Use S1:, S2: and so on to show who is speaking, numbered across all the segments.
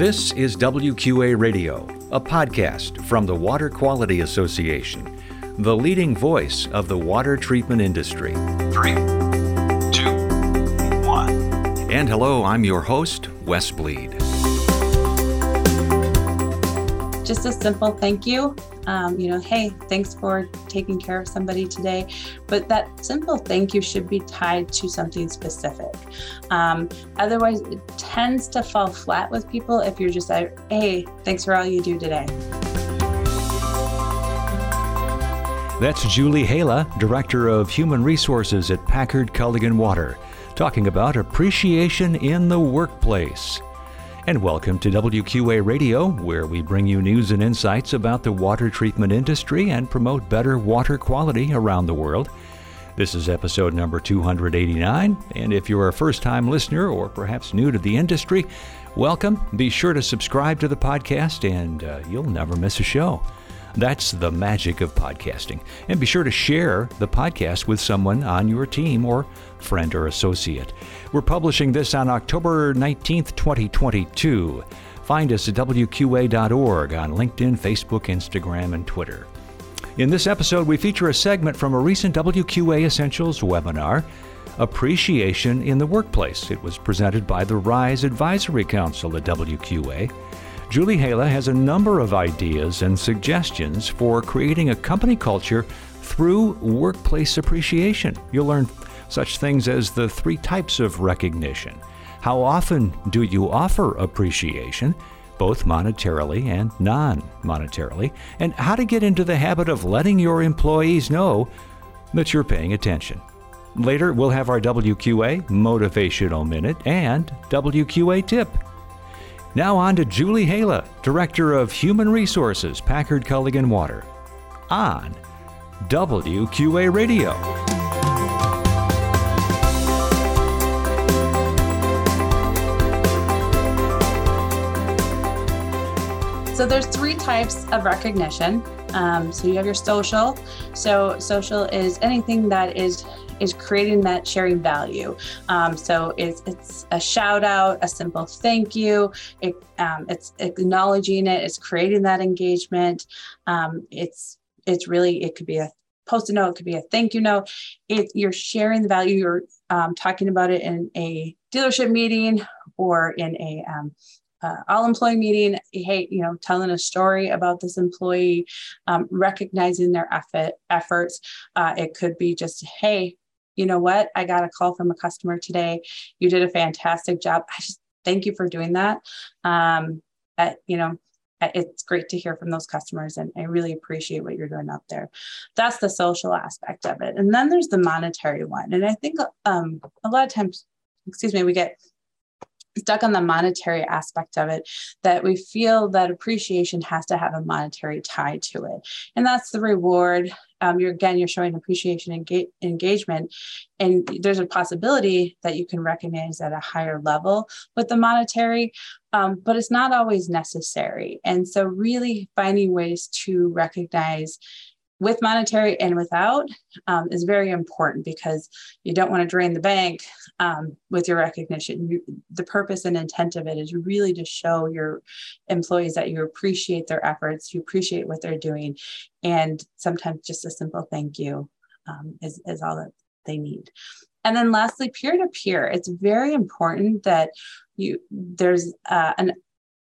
S1: This is WQA Radio, a podcast from the Water Quality Association, the leading voice of the water treatment industry.
S2: Three, two, one.
S1: And hello, I'm your host, Wes Bleed.
S3: Just a simple thank you um, you know, hey, thanks for taking care of somebody today. But that simple thank you should be tied to something specific. Um, otherwise, it tends to fall flat with people if you're just like, hey, thanks for all you do today.
S1: That's Julie Hala, Director of Human Resources at Packard Culligan Water, talking about appreciation in the workplace. And welcome to WQA Radio, where we bring you news and insights about the water treatment industry and promote better water quality around the world. This is episode number 289, and if you're a first time listener or perhaps new to the industry, welcome. Be sure to subscribe to the podcast, and uh, you'll never miss a show. That's the magic of podcasting. And be sure to share the podcast with someone on your team or friend or associate. We're publishing this on October 19th, 2022. Find us at WQA.org on LinkedIn, Facebook, Instagram, and Twitter. In this episode, we feature a segment from a recent WQA Essentials webinar Appreciation in the Workplace. It was presented by the RISE Advisory Council at WQA. Julie Hala has a number of ideas and suggestions for creating a company culture through workplace appreciation. You'll learn such things as the three types of recognition. How often do you offer appreciation, both monetarily and non monetarily? And how to get into the habit of letting your employees know that you're paying attention. Later, we'll have our WQA Motivational Minute and WQA Tip. Now on to Julie Hala, Director of Human Resources, Packard Culligan Water, on WQA Radio.
S3: So there's three types of recognition. Um, so you have your social. So social is anything that is is creating that sharing value. Um, so it's it's a shout out, a simple thank you. It, um, it's acknowledging it. It's creating that engagement. Um, it's it's really it could be a post-it note. It could be a thank you note. It, you're sharing the value. You're um, talking about it in a dealership meeting or in a um, uh, all employee meeting hey you know telling a story about this employee um, recognizing their effort efforts uh, it could be just hey you know what? I got a call from a customer today. You did a fantastic job. I just thank you for doing that. Um, at, you know it's great to hear from those customers and i really appreciate what you're doing out there. That's the social aspect of it. And then there's the monetary one. And i think um, a lot of times excuse me we get stuck on the monetary aspect of it that we feel that appreciation has to have a monetary tie to it. And that's the reward um, you're again you're showing appreciation and ga- engagement. And there's a possibility that you can recognize at a higher level with the monetary um, but it's not always necessary. And so really finding ways to recognize with monetary and without um, is very important because you don't want to drain the bank um, with your recognition. You, the purpose and intent of it is really to show your employees that you appreciate their efforts, you appreciate what they're doing, and sometimes just a simple thank you um, is, is all that they need. And then lastly, peer to peer. It's very important that you there's uh, an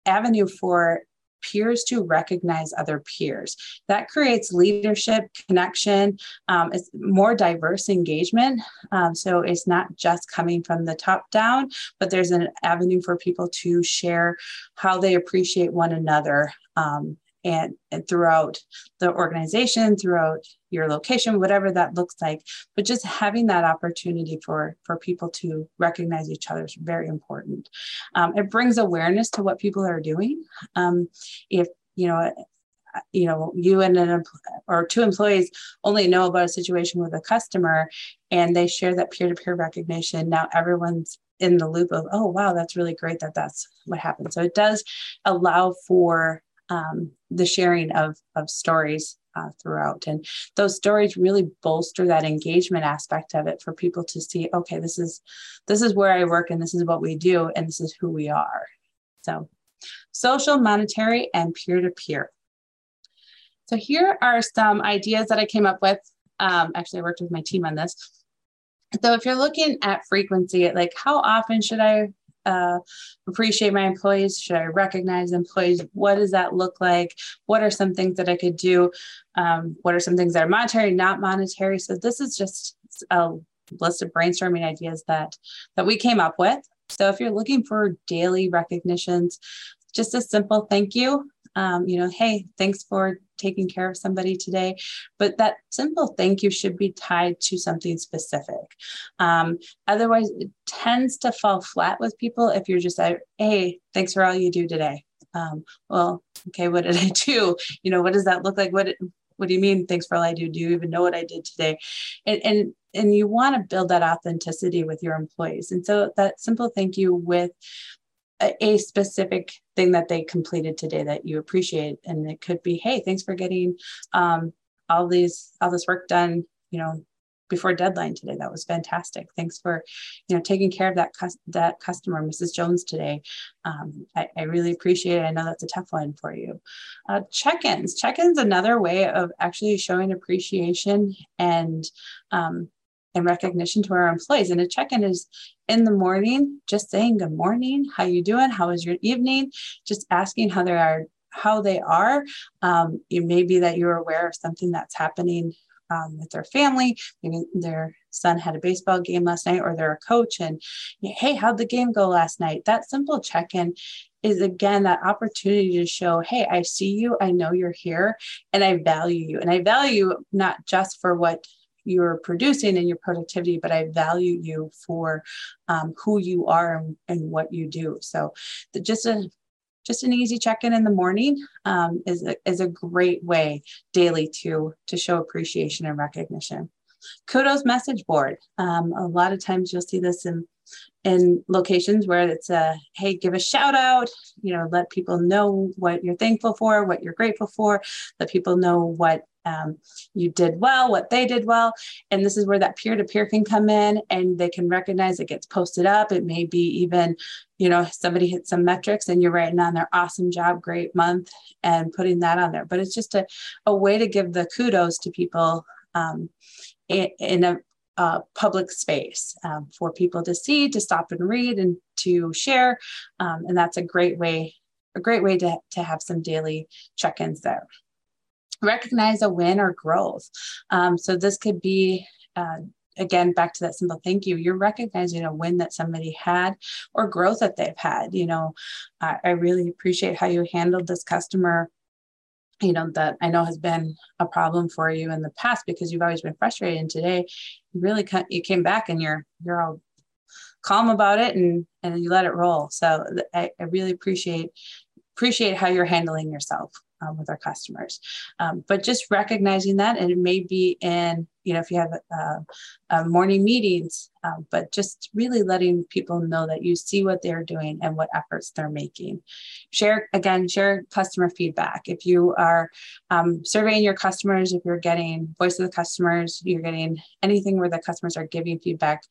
S3: avenue for peers to recognize other peers. That creates leadership, connection, um, it's more diverse engagement. Um, so it's not just coming from the top down, but there's an avenue for people to share how they appreciate one another um, and, and throughout the organization, throughout your location, whatever that looks like. But just having that opportunity for for people to recognize each other is very important. Um, it brings awareness to what people are doing. Um, if you know you know you and an or two employees only know about a situation with a customer and they share that peer-to-peer recognition now everyone's in the loop of oh wow that's really great that that's what happened so it does allow for um, the sharing of, of stories uh, throughout. And those stories really bolster that engagement aspect of it for people to see, okay, this is this is where I work and this is what we do and this is who we are. So social, monetary, and peer to peer. So here are some ideas that I came up with. Um, actually, I worked with my team on this. So if you're looking at frequency, like how often should I uh, appreciate my employees? Should I recognize employees? What does that look like? What are some things that I could do? Um, what are some things that are monetary, not monetary? So this is just a list of brainstorming ideas that that we came up with. So if you're looking for daily recognitions, just a simple thank you. Um, you know, hey, thanks for taking care of somebody today. But that simple thank you should be tied to something specific. Um, otherwise, it tends to fall flat with people if you're just like, hey, thanks for all you do today. Um, well, okay, what did I do? You know, what does that look like? What what do you mean? Thanks for all I do. Do you even know what I did today? And and and you want to build that authenticity with your employees. And so that simple thank you with a, specific thing that they completed today that you appreciate and it could be hey thanks for getting um, all these all this work done you know before deadline today. That was fantastic. Thanks for you know taking care of that that customer mrs jones today. Um, I, I, really appreciate it. I know that's a tough one for you. Uh, check-ins. Check-ins another way of actually showing appreciation and um, and recognition to our employees. And a check-in is in the morning, just saying good morning, how you doing, how was your evening, just asking how they are, how they are. Um, it may be that you're aware of something that's happening um, with their family. Maybe their son had a baseball game last night, or they're a coach, and hey, how'd the game go last night? That simple check-in is again that opportunity to show, hey, I see you, I know you're here, and I value you. And I value not just for what you're producing and your productivity, but I value you for um, who you are and, and, what you do. So the, just a just an easy check-in in the morning um, is, a, is a great way daily to to show appreciation and recognition. Kudos message board. Um, a lot of times you'll see this in in locations where it's a hey give a shout out you know let people know what you're thankful for what you're grateful for let people know what um, you did well, what they did well. And this is where that peer to peer can come in and they can recognize it gets posted up. It may be even, you know, somebody hit some metrics and you're writing on their awesome job, great month, and putting that on there. But it's just a, a way to give the kudos to people um, in, in a, a public space um, for people to see, to stop and read, and to share. Um, and that's a great way, a great way to, to have some daily check-ins there recognize a win or growth. Um, so this could be uh, again back to that simple thank you. You're recognizing a win that somebody had or growth that they've had. You know I, I really appreciate how you handled this customer you know that i know has been a problem for you in the past because you've always been frustrated. And today you really you came back and you're you're all calm about it and and you let it roll. So i, I really appreciate appreciate how you're handling yourself um, with our customers. Um, but just recognizing that, and it may be in, you know, if you have uh, uh, morning meetings, um, but just really letting people know that you see what they're doing and what efforts they're making. Share, again, share customer feedback. If you are um, surveying your customers, if you're getting voice of the customers, you're getting anything where the customers are giving feedback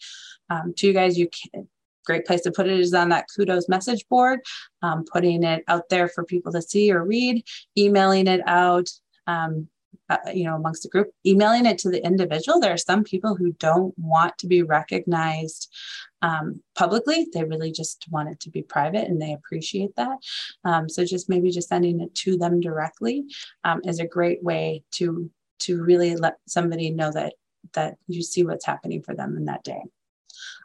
S3: um, to you guys, you can, great place to put it is on that kudos message board, um, putting it out there for people to see or read, emailing it out, um, uh, you know, amongst the group, emailing it to the individual. There are some people who don't want to be recognized um, publicly. They really just want it to be private and they appreciate that. Um, so just maybe just sending it to them directly um, is a great way to to really let somebody know that that you see what's happening for them in that day.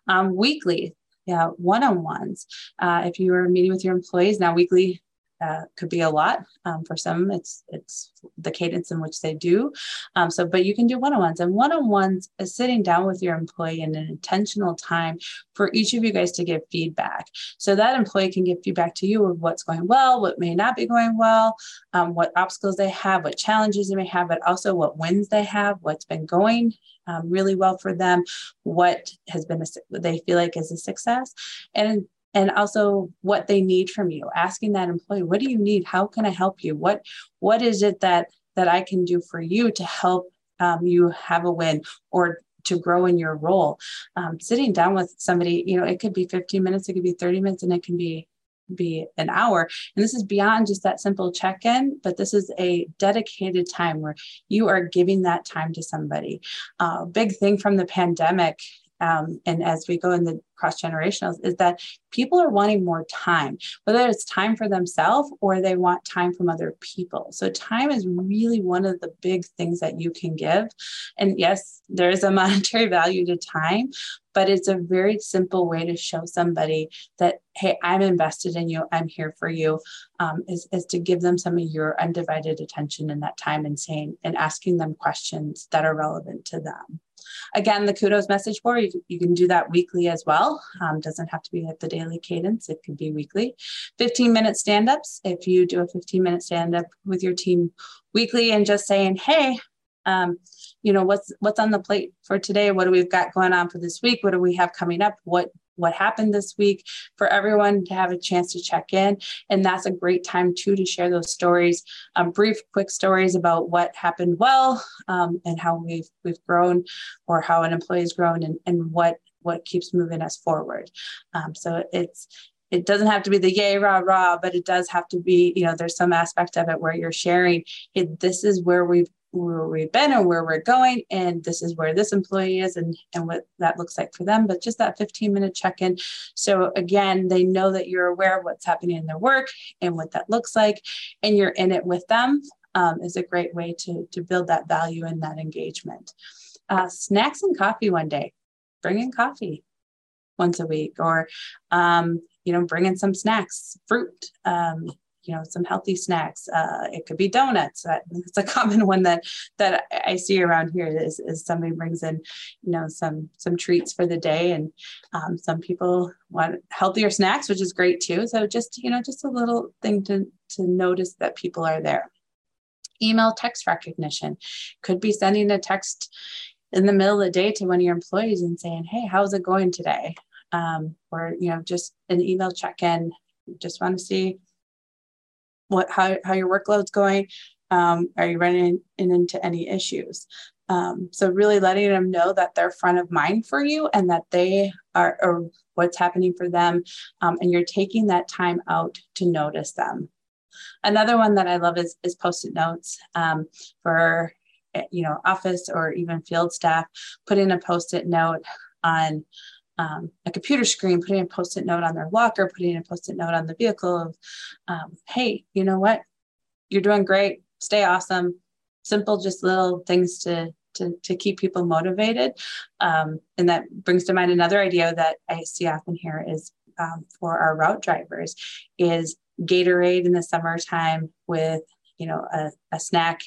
S3: Um, weekly, yeah, one-on-ones. Uh, if you are meeting with your employees now, weekly uh, could be a lot. Um, for some, it's it's the cadence in which they do. Um, so, but you can do one-on-ones, and one-on-ones is sitting down with your employee in an intentional time for each of you guys to give feedback. So that employee can give feedback to you of what's going well, what may not be going well, um, what obstacles they have, what challenges they may have, but also what wins they have, what's been going um, really well for them, what has been a, they feel like is a success, and and also what they need from you asking that employee what do you need how can i help you what what is it that that i can do for you to help um, you have a win or to grow in your role um, sitting down with somebody you know it could be 15 minutes it could be 30 minutes and it can be be an hour. And this is beyond just that simple check in, but this is a dedicated time where you are giving that time to somebody. Uh, big thing from the pandemic um, and as we go in the cross generational is that people are wanting more time whether it's time for themselves or they want time from other people. So time is really one of the big things that you can give. And yes there is a monetary value to time but it's a very simple way to show somebody that hey i'm invested in you. I'm here for you um, is, is to give them some of your undivided attention in that time and saying and asking them questions that are relevant to them Again, the kudos message board, you, you can do that weekly as well. Um, doesn't have to be at the daily cadence, it can be weekly. 15 minute stand ups. If you do a 15 minute stand up with your team weekly and just saying, hey, um, you know what's what's on the plate for today what do we've got going on for this week what do we have coming up what what happened this week for everyone to have a chance to check in. And that's a great time too to share those stories, um, brief, quick stories about what happened well um, and how we've we've grown or how an employee has grown and, and what what keeps moving us forward. Um, so it's it doesn't have to be the yay rah rah but it does have to be you know there's some aspect of it where you're sharing this is where we've where we've been and where we're going and this is where this employee is and and what that looks like for them but just that 15 minute check-in. So again they know that you're aware of what's happening in their work and what that looks like and you're in it with them um, is a great way to to build that value and that engagement. Uh, snacks and coffee one day. Bring in coffee once a week or um, you know bring in some snacks fruit um, you know some healthy snacks uh, it could be donuts. It's a common one that that i see around here is, is somebody brings in you know some some treats for the day and um, some people want healthier snacks which is great too. So just you know just a little thing to to notice that people are there. Email text recognition. Could be sending a text in the middle of the day to one of your employees and saying hey how's it going today? Um, or you know just an email check-in. Just want to see what how, how your workload's going um, are you running in, into any issues? Um, so really letting them know that they're front of mind for you and that they are or what's happening for them um, and you're taking that time out to notice them. Another one that i love is, is post-it notes um, for eh, you know office or even field staff. Putting a post-it note on um, a computer screen, putting a post-it note on their locker, putting a post-it note on the vehicle of, um, hey, you know what? You're doing great. Stay awesome. Simple, just little things to to, to keep people motivated. Um, and that brings to mind another idea that I see often here is um, for our route drivers is Gatorade in the summertime with you know a, a snack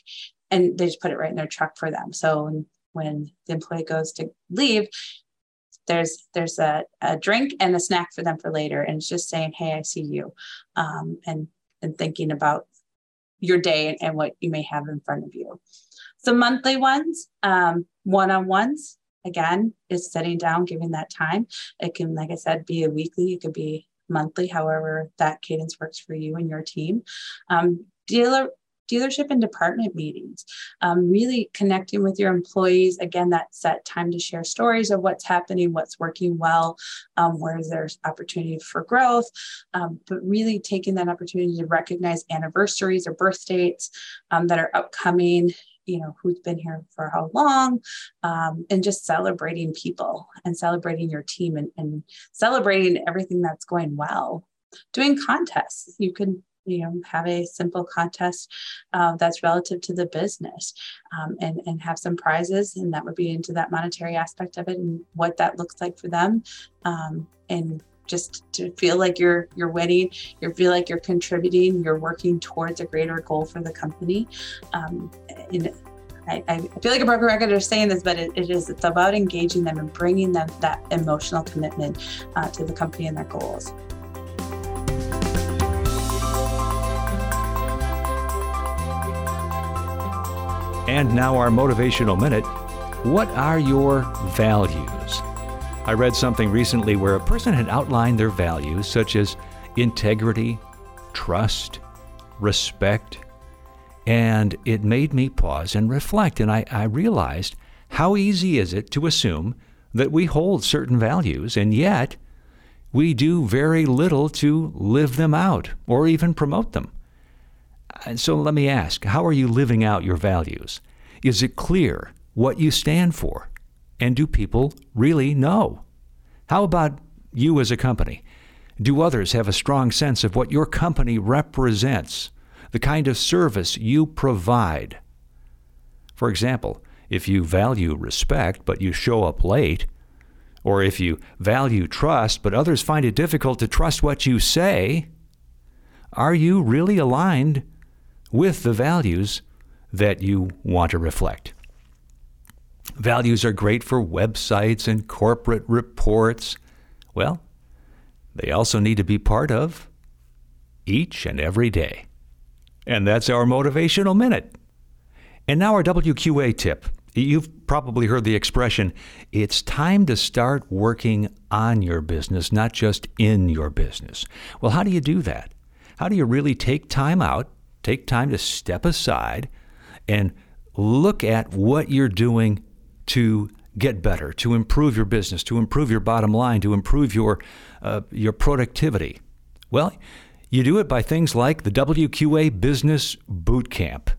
S3: and they just put it right in their truck for them. So when the employee goes to leave, there's there's a, a drink and a snack for them for later. And it's just saying hey i see you um, and and thinking about your day and, and, what you may have in front of you. Some monthly ones um, one-on-ones again is sitting down giving that time. It can like i said be a weekly it could be monthly however that cadence works for you and your team. Um, dealer dealership and department meetings, um, really connecting with your employees. Again, that set time to share stories of what's happening, what's working well, um, where there's opportunity for growth, um, but really taking that opportunity to recognize anniversaries or birth dates um, that are upcoming you know who's been here for how long um, and just celebrating people and celebrating your team and, and celebrating everything that's going well. Doing contests. You can you know have a simple contest uh, that's relative to the business um, and and have some prizes and that would be into that monetary aspect of it and what that looks like for them um, and just to feel like you're you're winning you feel like you're contributing you're working towards a greater goal for the company um, and I, I, feel like a broken record of saying this, but it, it is it's about engaging them and bringing them that emotional commitment uh, to the company and their goals.
S1: And now, our motivational minute. What are your values? I read something recently where a person had outlined their values, such as integrity, trust, respect, and it made me pause and reflect. And I, I realized how easy is it to assume that we hold certain values, and yet we do very little to live them out or even promote them. And so let me ask how are you living out your values? Is it clear what you stand for? And do people really know? How about you as a company? Do others have a strong sense of what your company represents, the kind of service you provide? For example, if you value respect but you show up late, or if you value trust but others find it difficult to trust what you say, are you really aligned with the values that you want to reflect? Values are great for websites and corporate reports. Well, they also need to be part of each and every day. And that's our motivational minute. And now our WQA tip. You've probably heard the expression, it's time to start working on your business, not just in your business. Well, how do you do that? How do you really take time out, take time to step aside, and look at what you're doing to get better, to improve your business, to improve your bottom line, to improve your, uh, your productivity? Well, you do it by things like the WQA Business Boot Camp.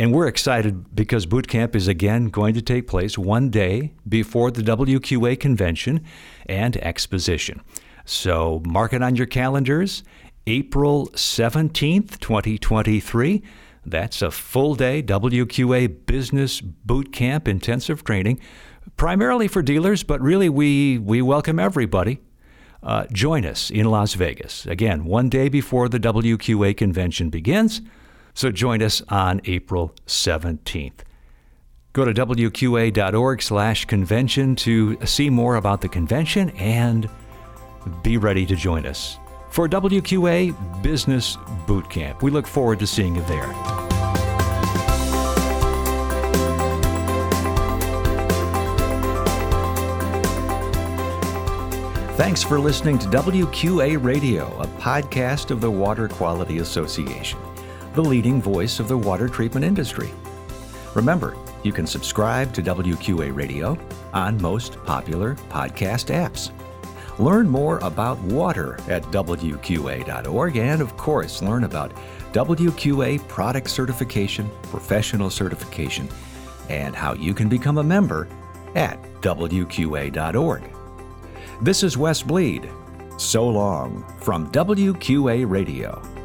S1: And we're excited because boot camp is again going to take place one day before the WQA convention and exposition. So mark it on your calendars. April 17th, 2023. That's a full day WQA Business Boot Camp intensive training, primarily for dealers, but really we, we welcome everybody. Uh, join us in Las Vegas. Again, one day before the WQA convention begins. So join us on April 17th. Go to wqa.org slash convention to see more about the convention and be ready to join us for WQA Business Boot Camp. We look forward to seeing you there. Thanks for listening to WQA Radio, a podcast of the Water Quality Association the leading voice of the water treatment industry. Remember, you can subscribe to WQA Radio on most popular podcast apps. Learn more about water at WQA.org and, of course, learn about WQA product certification, professional certification, and how you can become a member at WQA.org. This is Wes Bleed. So long from WQA Radio.